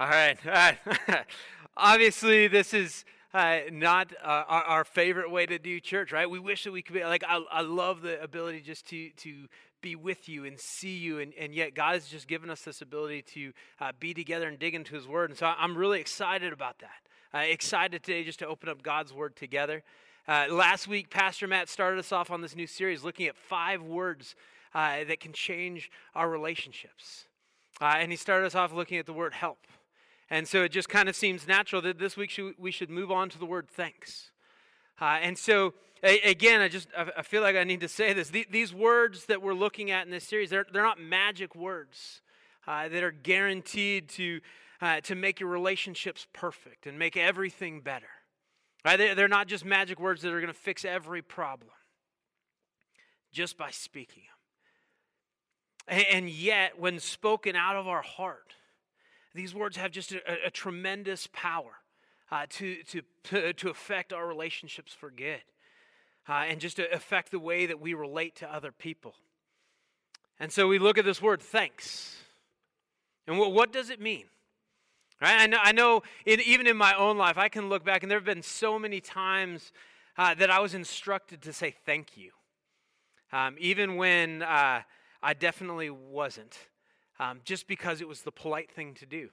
All right. All right. Obviously, this is uh, not uh, our, our, favorite way to do church, right? We wish that we could be like, I, I love the ability just to, to be with you and see you, and, and yet God has just given us this ability to uh, be together and dig into His Word. And so I'm really excited about that. Uh, excited today just to open up God's Word together. Uh, last week, Pastor Matt started us off on this new series looking at five words uh, that can change our relationships. and he started us off looking at the word help. And so it just kind of seems natural that this week we should move on to the word thanks. Uh, and so, again, I just I feel like I need to say this. These words that we're looking at in this series, they're, they're not magic words uh, that are guaranteed to, uh, to make your relationships perfect and make everything better. Right? They're not just magic words that are going to fix every problem just by speaking them. And yet, when spoken out of our heart, these words have just a, a tremendous power uh, to, to, to affect our relationships for good uh, and just to affect the way that we relate to other people. And so we look at this word thanks. And what, what does it mean? Right? I know, I know in, even in my own life, I can look back, and there have been so many times uh, that I was instructed to say thank you, um, even when uh, I definitely wasn't um, just because it was the polite thing to do.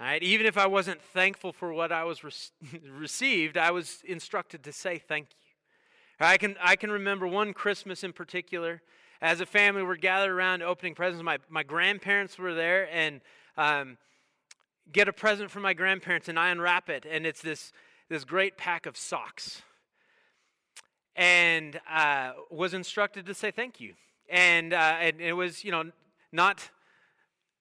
Right? Even if I wasn't thankful for what I was re- received, I was instructed to say thank you. I can, I can remember one Christmas in particular. As a family, we're gathered around opening presents. My, my grandparents were there, and um, get a present from my grandparents, and I unwrap it, and it's this, this great pack of socks. And uh, was instructed to say thank you. And, uh, and it was, you know, not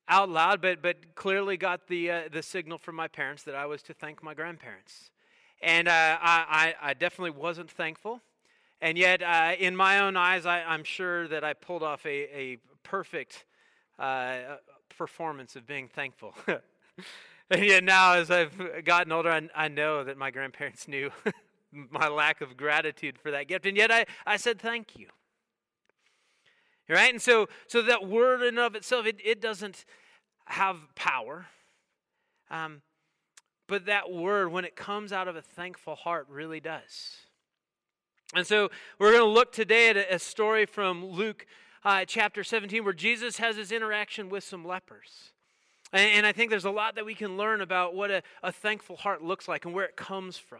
out loud, but, but clearly got the, uh, the signal from my parents that I was to thank my grandparents. And uh, I, I, definitely wasn't thankful. And yet, uh, in my own eyes, I, am sure that I pulled off a, a perfect uh, performance of being thankful. and yet, now as I've gotten older, I, I know that my grandparents knew my lack of gratitude for that gift. And yet, I, I said thank you. Right? And so, so that word in of itself, it, it doesn't have power. Um, but that word, when it comes out of a thankful heart, really does. And so we're going to look today at a, a story from Luke uh, chapter 17 where Jesus has his interaction with some lepers. And, and, I think there's a lot that we can learn about what a, a thankful heart looks like and where it comes from.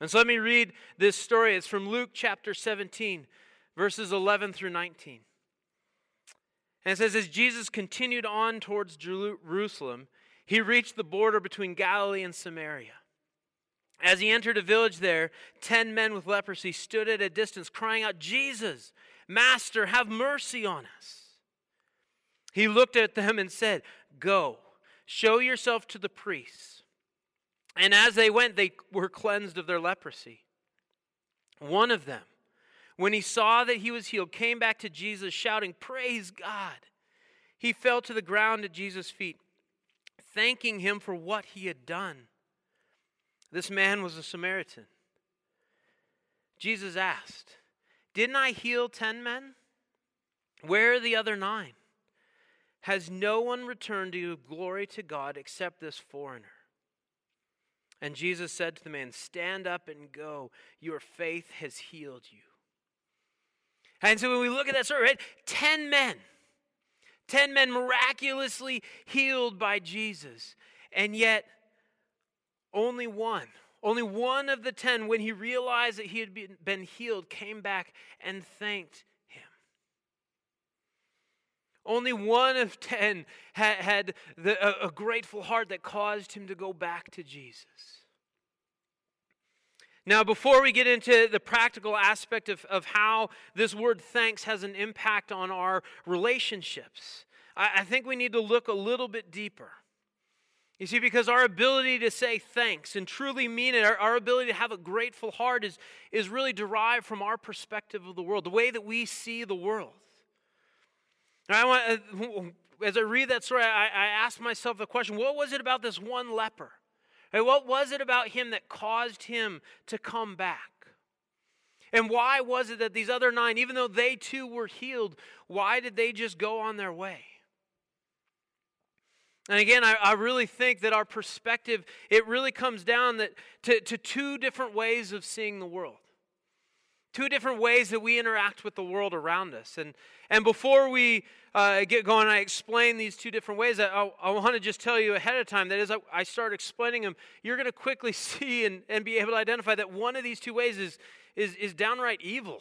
And so let me read this story. It's from Luke chapter 17, verses 11 through 19. And it says, as Jesus continued on towards Jerusalem, he reached the border between Galilee and Samaria. As he entered a village there, ten men with leprosy stood at a distance, crying out, Jesus, Master, have mercy on us. He looked at them and said, Go, show yourself to the priests. And as they went, they were cleansed of their leprosy. One of them, when he saw that he was healed, came back to Jesus shouting, Praise God. He fell to the ground at Jesus' feet, thanking him for what he had done. This man was a Samaritan. Jesus asked, Didn't I heal ten men? Where are the other nine? Has no one returned to give glory to God except this foreigner? And Jesus said to the man, Stand up and go. Your faith has healed you. And so when we look at that story, right, 10 men, 10 men miraculously healed by Jesus. And yet, only one, only one of the 10, when he realized that he had been healed, came back and thanked him. Only one of 10 had, had the, a, a grateful heart that caused him to go back to Jesus. Now, before we get into the practical aspect of, of how this word thanks has an impact on our relationships, I, I think we need to look a little bit deeper. You see, because our ability to say thanks and truly mean it, our, our, ability to have a grateful heart is, is really derived from our perspective of the world, the way that we see the world. And I want, uh, as I read that story, I, I ask myself the question what was it about this one leper? And what was it about him that caused him to come back? And why was it that these other nine, even though they too were healed, why did they just go on their way? And again, I, I, really think that our perspective, it really comes down that, to, to two different ways of seeing the world. Two different ways that we interact with the world around us. And, and before we uh, get going, I explain these two different ways. I, I, want to just tell you ahead of time that as I, I start explaining them, you're going to quickly see and, and be able to identify that one of these two ways is, is, is downright evil.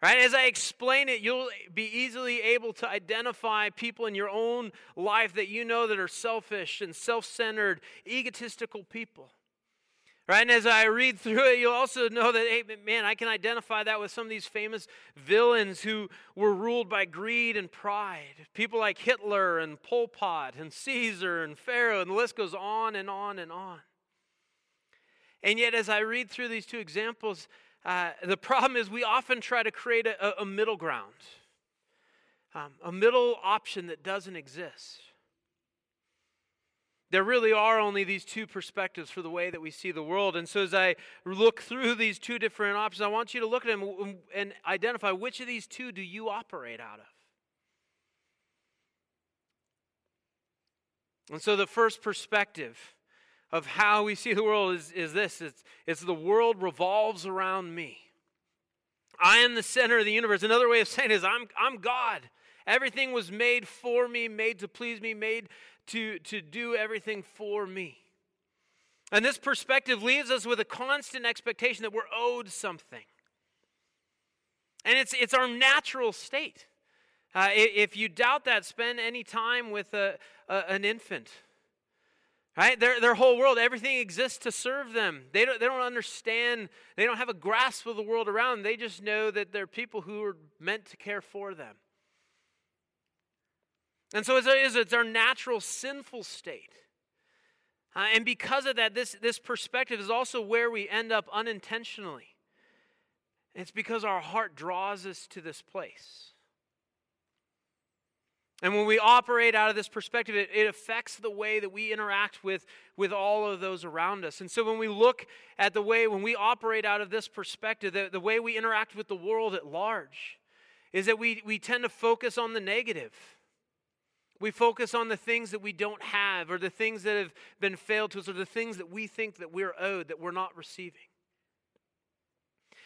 Right? As I explain it, you'll be easily able to identify people in your own life that you know that are selfish and self centered, egotistical people. Right? And as I read through it, you'll also know that, hey, man, I can identify that with some of these famous villains who were ruled by greed and pride. People like Hitler and Pol Pot and Caesar and Pharaoh, and the list goes on and on and on. And yet, as I read through these two examples, uh, the problem is we often try to create a, a middle ground, um, a middle option that doesn't exist. There really are only these two perspectives for the way that we see the world. And so, as I look through these two different options, I want you to look at them and identify which of these two do you operate out of. And so, the first perspective of how we see the world is, is this it's, it's the world revolves around me. I am the center of the universe. Another way of saying it is I'm, I'm God. Everything was made for me, made to please me, made to, to do everything for me. And this perspective leaves us with a constant expectation that we're owed something. And it's, it's our natural state. Uh, if you doubt that, spend any time with a, a, an infant Right? Their, their whole world, everything exists to serve them. They don't, they don't understand, they don't have a grasp of the world around them. They just know that they're people who are meant to care for them. And so it's, it's our natural sinful state. Uh, and because of that, this, this perspective is also where we end up unintentionally. It's because our heart draws us to this place. And when we operate out of this perspective, it, it, affects the way that we interact with, with all of those around us. And so when we look at the way, when we operate out of this perspective, the, the way we interact with the world at large is that we, we tend to focus on the negative. We focus on the things that we don't have, or the things that have been failed to us, or the things that we think that we're owed that we're not receiving.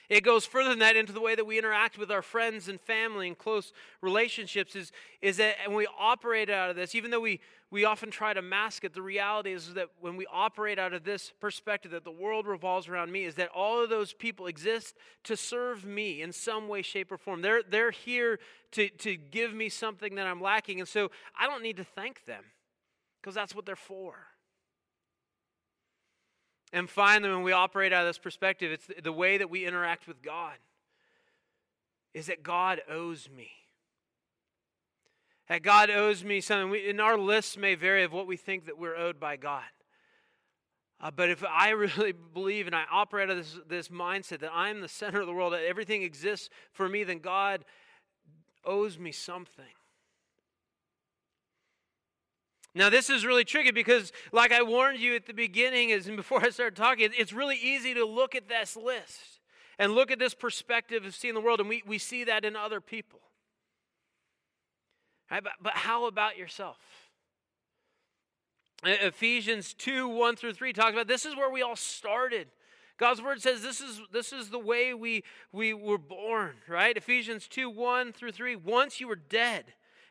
It goes further than that into the way that we interact with our friends and family and close relationships is, is that when we operate out of this, even though we, we often try to mask it, the reality is that when we operate out of this perspective that the world revolves around me, is that all of those people exist to serve me in some way, shape, or form. They're, they're here to, to give me something that I'm lacking. And so I don't need to thank them because that's what they're for. And finally, when we operate out of this perspective, it's the way that we interact with God is that God owes me. That God owes me something. We, and our lists may vary of what we think that we're owed by God. Uh, but if I really believe and I operate out of this, this mindset that I'm the center of the world, that everything exists for me, then God owes me something. Now, this is really tricky because, like I warned you at the beginning, as before I started talking, it's really easy to look at this list and look at this perspective of seeing the world, and we, we see that in other people. Right, but, but how about yourself? Ephesians 2 1 through 3 talks about this is where we all started. God's word says this is, this is the way we, we were born, right? Ephesians 2 1 through 3. Once you were dead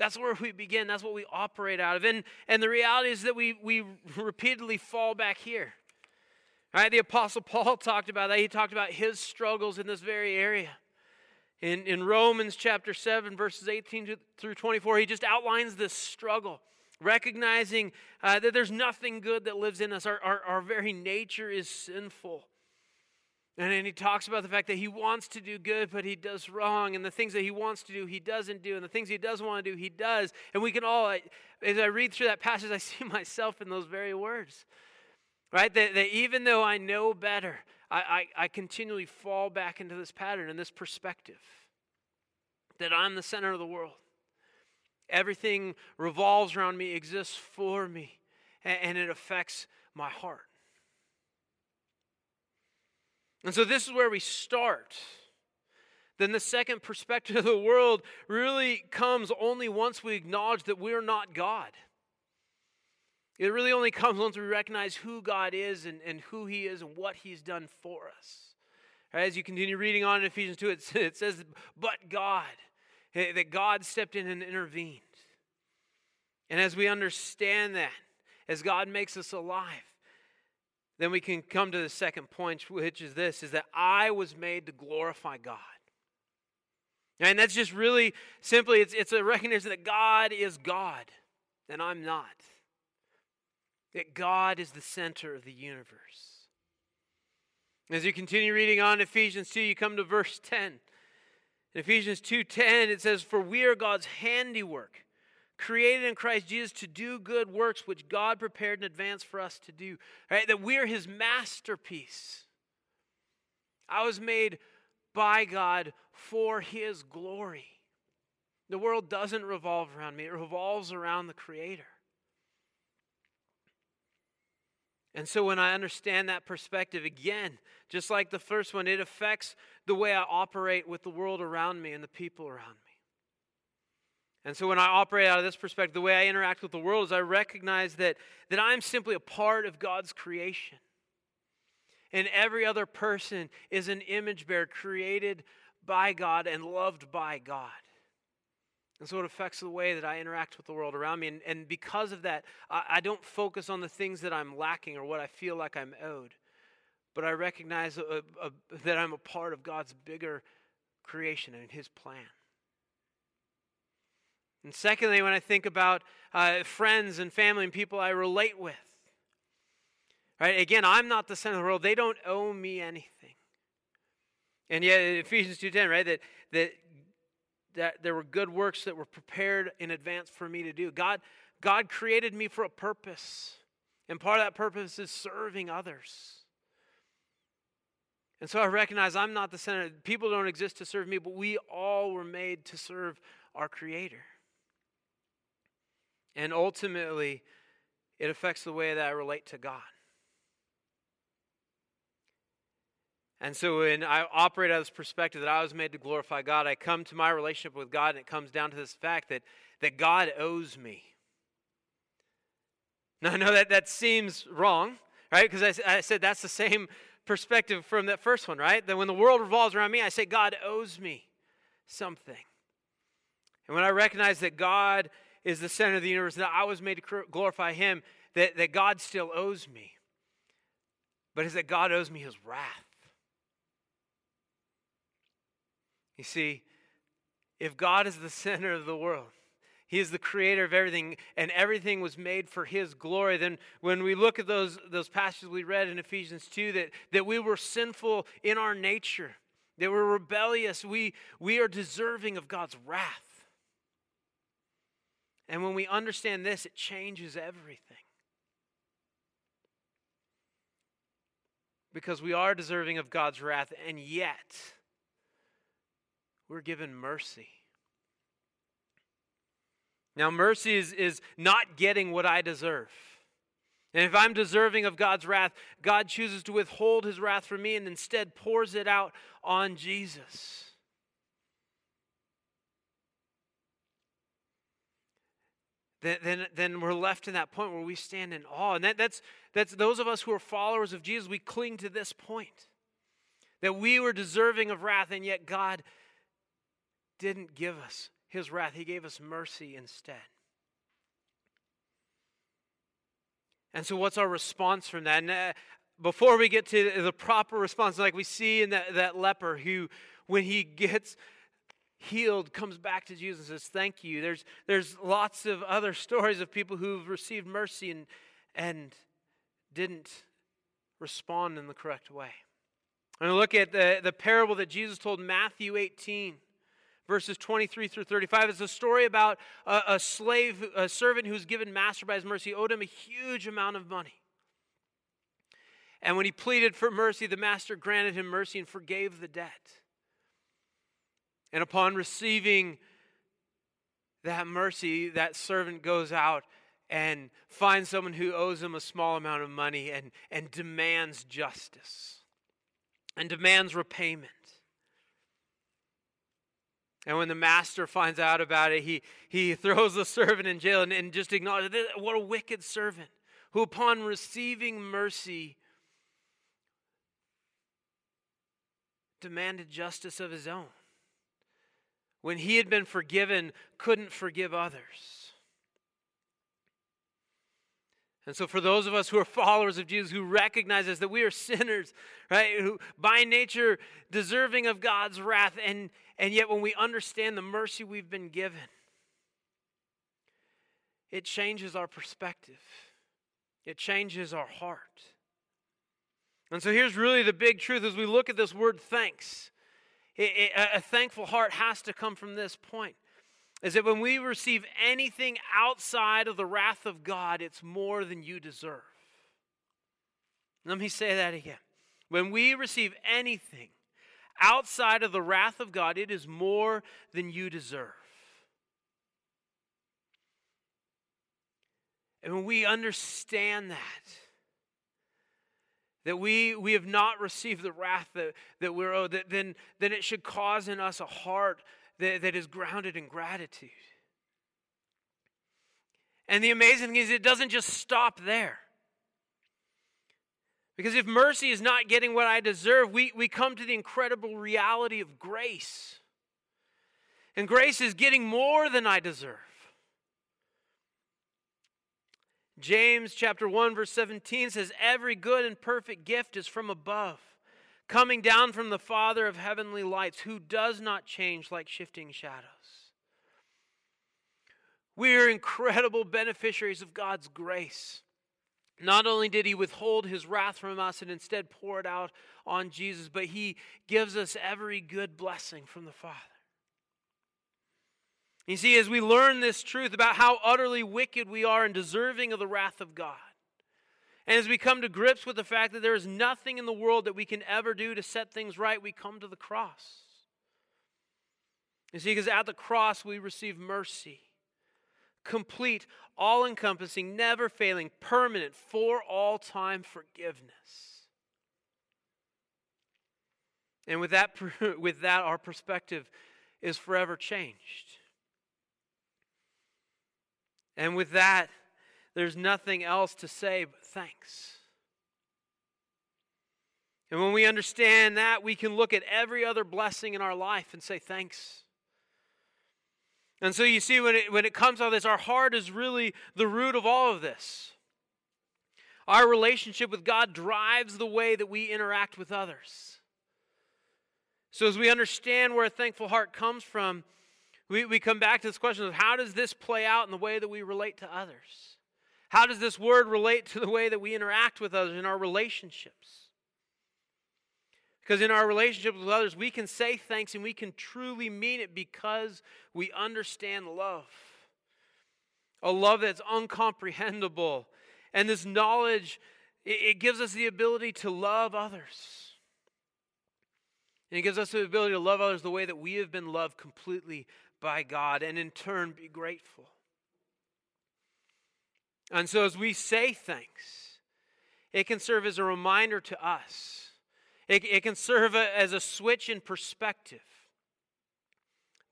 That's where we begin. That's what we operate out of. And, and the reality is that we, we repeatedly fall back here. All right, the Apostle Paul talked about that. He talked about his struggles in this very area. In, in Romans chapter 7, verses 18 through 24, he just outlines this struggle, recognizing uh, that there's nothing good that lives in us. Our, our, our very nature is sinful. And then he talks about the fact that he wants to do good, but he does wrong. And the things that he wants to do, he doesn't do. And the things he doesn't want to do, he does. And we can all, as I read through that passage, I see myself in those very words. Right? That, that even though I know better, I, I, I continually fall back into this pattern and this perspective that I'm the center of the world. Everything revolves around me, exists for me, and, and it affects my heart. And so this is where we start. Then the second perspective of the world really comes only once we acknowledge that we're not God. It really only comes once we recognize who God is and, and who He is and what He's done for us. As you continue reading on in Ephesians 2, it, it says, But God, eh, that God stepped in and intervened. And as we understand that, as God makes us alive, then we can come to the second point, which is this is that I was made to glorify God. And that's just really simply, it's, it's a recognition that God is God, and I'm not. That God is the center of the universe. As you continue reading on Ephesians 2, you come to verse 10. In Ephesians 2:10, it says, For we are God's handiwork created in Christ Jesus to do good works which God prepared in advance for us to do. Right? That we're his masterpiece. I was made by God for his glory. The world doesn't revolve around me, it revolves around the Creator. And so when I understand that perspective again, just like the first one, it affects the way I operate with the world around me and the people around me. And so when I operate out of this perspective, the way I interact with the world is I recognize that, that I'm simply a part of God's creation. And every other person is an image bearer created by God and loved by God. And so it affects the way that I interact with the world around me. And, and because of that, I, I don't focus on the things that I'm lacking or what I feel like I'm owed. But I recognize a, a, that I'm a part of God's bigger creation and His plan. And secondly, when I think about uh, friends and family and people I relate with, right? Again, I'm not the center of the world. They don't owe me anything. And yet, Ephesians 2.10, right, that, that, that there were good works that were prepared in advance for me to do. God, God created me for a purpose. And part of that purpose is serving others. And so I recognize I'm not the center. People don't exist to serve me, but we all were made to serve our Creator. And ultimately, it affects the way that I relate to God. And so when I operate out of this perspective that I was made to glorify God, I come to my relationship with God, and it comes down to this fact that, that God owes me. Now, I know that that seems wrong, right? Because I, I said that's the same perspective from that first one, right? That when the world revolves around me, I say, God owes me something. And when I recognize that God is the center of the universe, that I was made to glorify Him, that, that God still owes me. But is that God owes me His wrath. You see, if God is the center of the world, he is the creator of everything, and everything was made for His glory. Then, when we look at those, those passages we read in Ephesians 2, that, that we were sinful in our nature, that we're rebellious, we, we are deserving of God's wrath. And when we understand this, it changes everything. Because we are deserving of God's wrath, and yet we're given mercy. Now, mercy is, is not getting what I deserve. And if I'm deserving of God's wrath, God chooses to withhold his wrath from me and instead pours it out on Jesus. Then, then, we're left in that point where we stand in awe. And that, that's, that's those of us who are followers of Jesus, we cling to this point that we were deserving of wrath, and yet God didn't give us his wrath, he gave us mercy instead. And so, what's our response from that? And, uh, before we get to the proper response, like we see in that, that leper who, when he gets healed comes back to Jesus and says, Thank you. There's, there's lots of other stories of people who've received mercy and, and didn't respond in the correct way. And look at the, the parable that Jesus told Matthew 18, verses 23 through 35. It's a story about a, a slave, a servant who's given master by his mercy, owed him a huge amount of money. And when he pleaded for mercy, the master granted him mercy and forgave the debt. And upon receiving that mercy, that servant goes out and finds someone who owes him a small amount of money and, and demands justice and demands repayment. And when the master finds out about it, he, he throws the servant in jail and, and just acknowledges what a wicked servant who, upon receiving mercy, demanded justice of his own. When he had been forgiven, couldn't forgive others. And so, for those of us who are followers of Jesus, who recognizes that we are sinners, right, who by nature deserving of God's wrath, and, and yet when we understand the mercy we've been given, it changes our perspective, it changes our heart. And so, here's really the big truth as we look at this word thanks. It, it, a thankful heart has to come from this point is that when we receive anything outside of the wrath of God, it's more than you deserve. Let me say that again. When we receive anything outside of the wrath of God, it is more than you deserve. And when we understand that, that we, we have not received the wrath that, that we're owed, that, then, then it should cause in us a heart that, that is grounded in gratitude. And the amazing thing is, it doesn't just stop there. Because if mercy is not getting what I deserve, we, we come to the incredible reality of grace. And grace is getting more than I deserve. James chapter 1 verse 17 says every good and perfect gift is from above coming down from the Father of heavenly lights, who does not change like shifting shadows. We are incredible beneficiaries of God's grace. Not only did he withhold his wrath from us and instead pour it out on Jesus, but he gives us every good blessing from the Father. You see, as we learn this truth about how utterly wicked we are and deserving of the wrath of God, and as we come to grips with the fact that there is nothing in the world that we can ever do to set things right, we come to the cross. You see, because at the cross we receive mercy complete, all encompassing, never failing, permanent, for all time forgiveness. And with that, with that, our perspective is forever changed. And with that, there's nothing else to say but thanks. And when we understand that, we can look at every other blessing in our life and say thanks. And so you see, when it, when it comes to this, our heart is really the root of all of this. Our relationship with God drives the way that we interact with others. So, as we understand where a thankful heart comes from, we, we come back to this question of how does this play out in the way that we relate to others? How does this word relate to the way that we interact with others in our relationships? Because in our relationships with others, we can say thanks and we can truly mean it because we understand love. A love that's uncomprehendable. And this knowledge, it, gives us the ability to love others. And it gives us the ability to love others the way that we have been loved completely by God and in turn be grateful. And so, as we say thanks, it can serve as a reminder to us. It, it can serve a, as a switch in perspective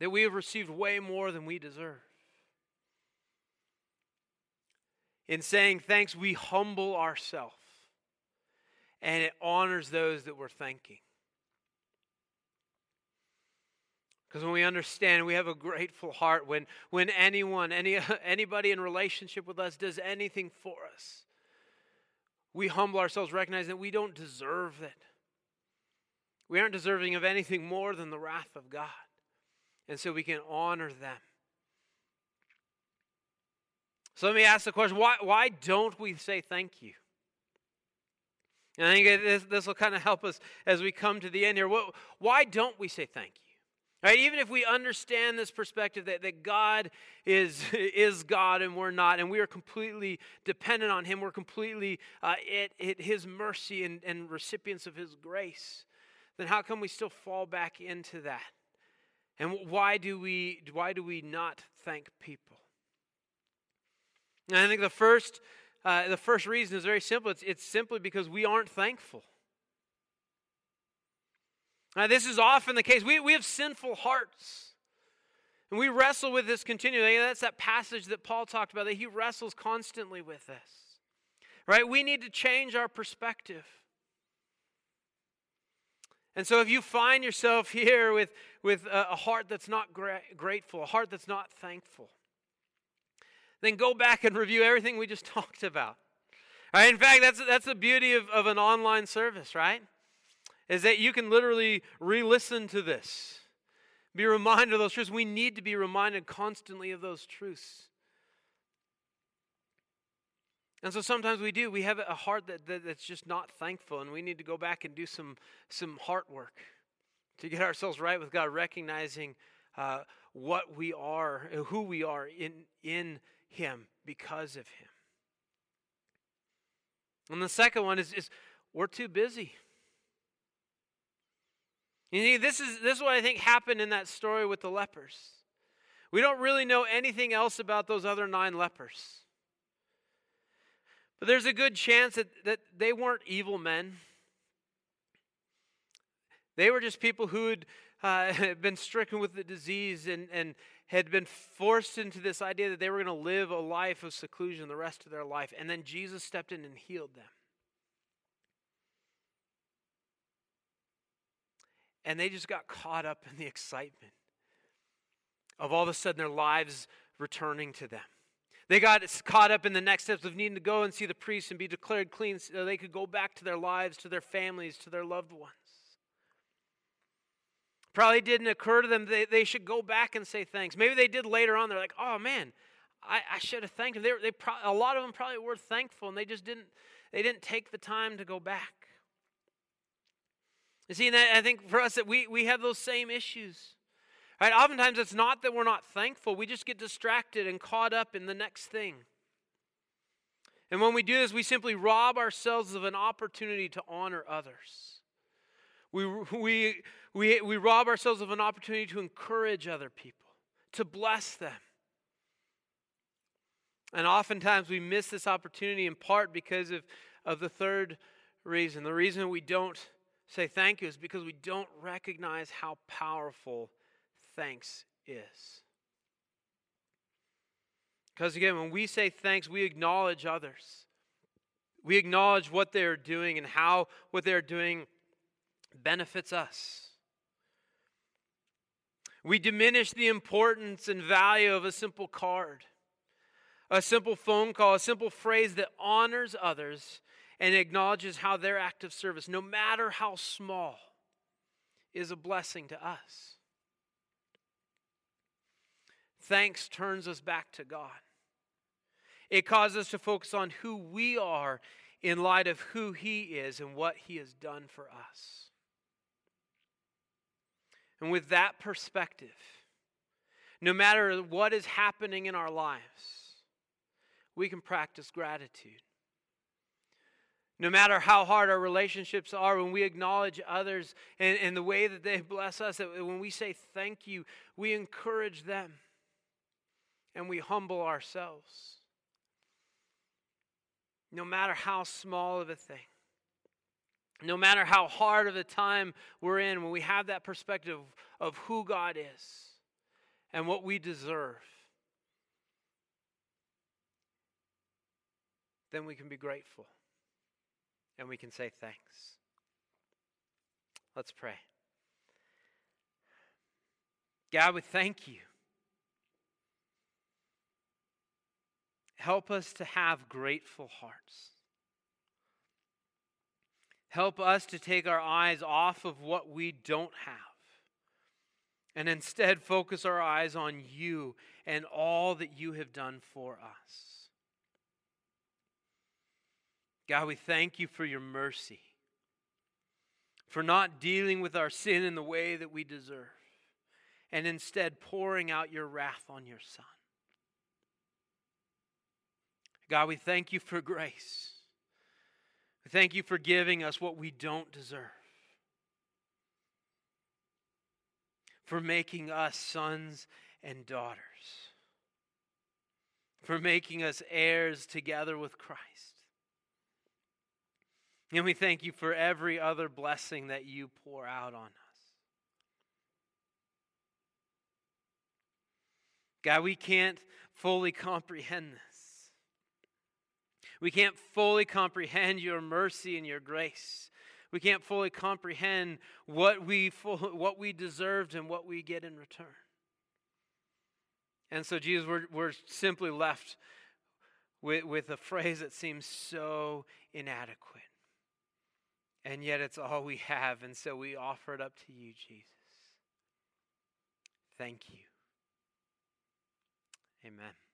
that we have received way more than we deserve. In saying thanks, we humble ourselves, and it honors those that we're thanking. Because when we understand, we have a grateful heart when, when anyone, any, anybody in relationship with us does anything for us. We humble ourselves, recognizing that we don't deserve it. We aren't deserving of anything more than the wrath of God. And so we can honor them. So let me ask the question why, why don't we say thank you? And I think this, this will kind of help us as we come to the end here. What, why don't we say thank you? Right? Even if we understand this perspective that, that God is, is God and we're not, and we are completely dependent on Him, we're completely uh, at, at His mercy and, and recipients of His grace, then how come we still fall back into that? And why do we, why do we not thank people? And I think the first, uh, the first reason is very simple it's, it's simply because we aren't thankful. Now, this is often the case. We, we have sinful hearts. And we wrestle with this continually. That's that passage that Paul talked about, that he wrestles constantly with this. Right? We need to change our perspective. And so, if you find yourself here with, with a, a heart that's not gra- grateful, a heart that's not thankful, then go back and review everything we just talked about. Right? In fact, that's, that's the beauty of, of an online service, right? Is that you can literally re listen to this. Be reminded of those truths. We need to be reminded constantly of those truths. And so sometimes we do. We have a heart that, that, that's just not thankful, and we need to go back and do some, some heart work to get ourselves right with God, recognizing uh, what we are, who we are in, in Him because of Him. And the second one is, is we're too busy. You see, this is, this is what I think happened in that story with the lepers. We don't really know anything else about those other nine lepers. But there's a good chance that, that they weren't evil men. They were just people who had uh, been stricken with the disease and, and had been forced into this idea that they were going to live a life of seclusion the rest of their life. And then Jesus stepped in and healed them. And they just got caught up in the excitement of all of a sudden their lives returning to them. They got caught up in the next steps of needing to go and see the priest and be declared clean so they could go back to their lives, to their families, to their loved ones. Probably didn't occur to them they, they should go back and say thanks. Maybe they did later on. They're like, oh man, I, I should have thanked them. They, they pro- a lot of them probably were thankful and they just didn't, they didn't take the time to go back. You see, and I think for us that we, we have those same issues. Right? Oftentimes it's not that we're not thankful, we just get distracted and caught up in the next thing. And when we do this, we simply rob ourselves of an opportunity to honor others. We, we, we, we rob ourselves of an opportunity to encourage other people, to bless them. And oftentimes we miss this opportunity in part because of, of the third reason. The reason we don't say thank you is because we don't recognize how powerful thanks is. Because again, when we say thanks, we acknowledge others. We acknowledge what they're doing and how what they're doing benefits us. We diminish the importance and value of a simple card, a simple phone call, a simple phrase that honors others and acknowledges how their act of service, no matter how small, is a blessing to us. Thanks turns us back to God. It causes us to focus on who we are in light of who He is and what He has done for us. And with that perspective, no matter what is happening in our lives, we can practice gratitude. No matter how hard our relationships are, when we acknowledge others and, and the way that they bless us, that when we say thank you, we encourage them and we humble ourselves. No matter how small of a thing, no matter how hard of a time we're in, when we have that perspective of who God is and what we deserve, then we can be grateful and we can say thanks. Let's pray. God, we thank you. Help us to have grateful hearts. Help us to take our eyes off of what we don't have and instead focus our eyes on you and all that you have done for us. God, we thank you for your mercy. for not dealing with our sin in the way that we deserve, and instead pouring out your wrath on your Son. God, we thank you for grace. We thank you for giving us what we don't deserve. For making us sons and daughters. For making us heirs together with Christ. And we thank you for every other blessing that you pour out on us. God, we can't fully comprehend this. We can't fully comprehend your mercy and your grace. We can't fully comprehend what we, what we deserved and what we get in return. And so, Jesus, we're, we're simply left with, with a phrase that seems so inadequate. And yet, it's all we have. And so, we offer it up to you, Jesus. Thank you. Amen.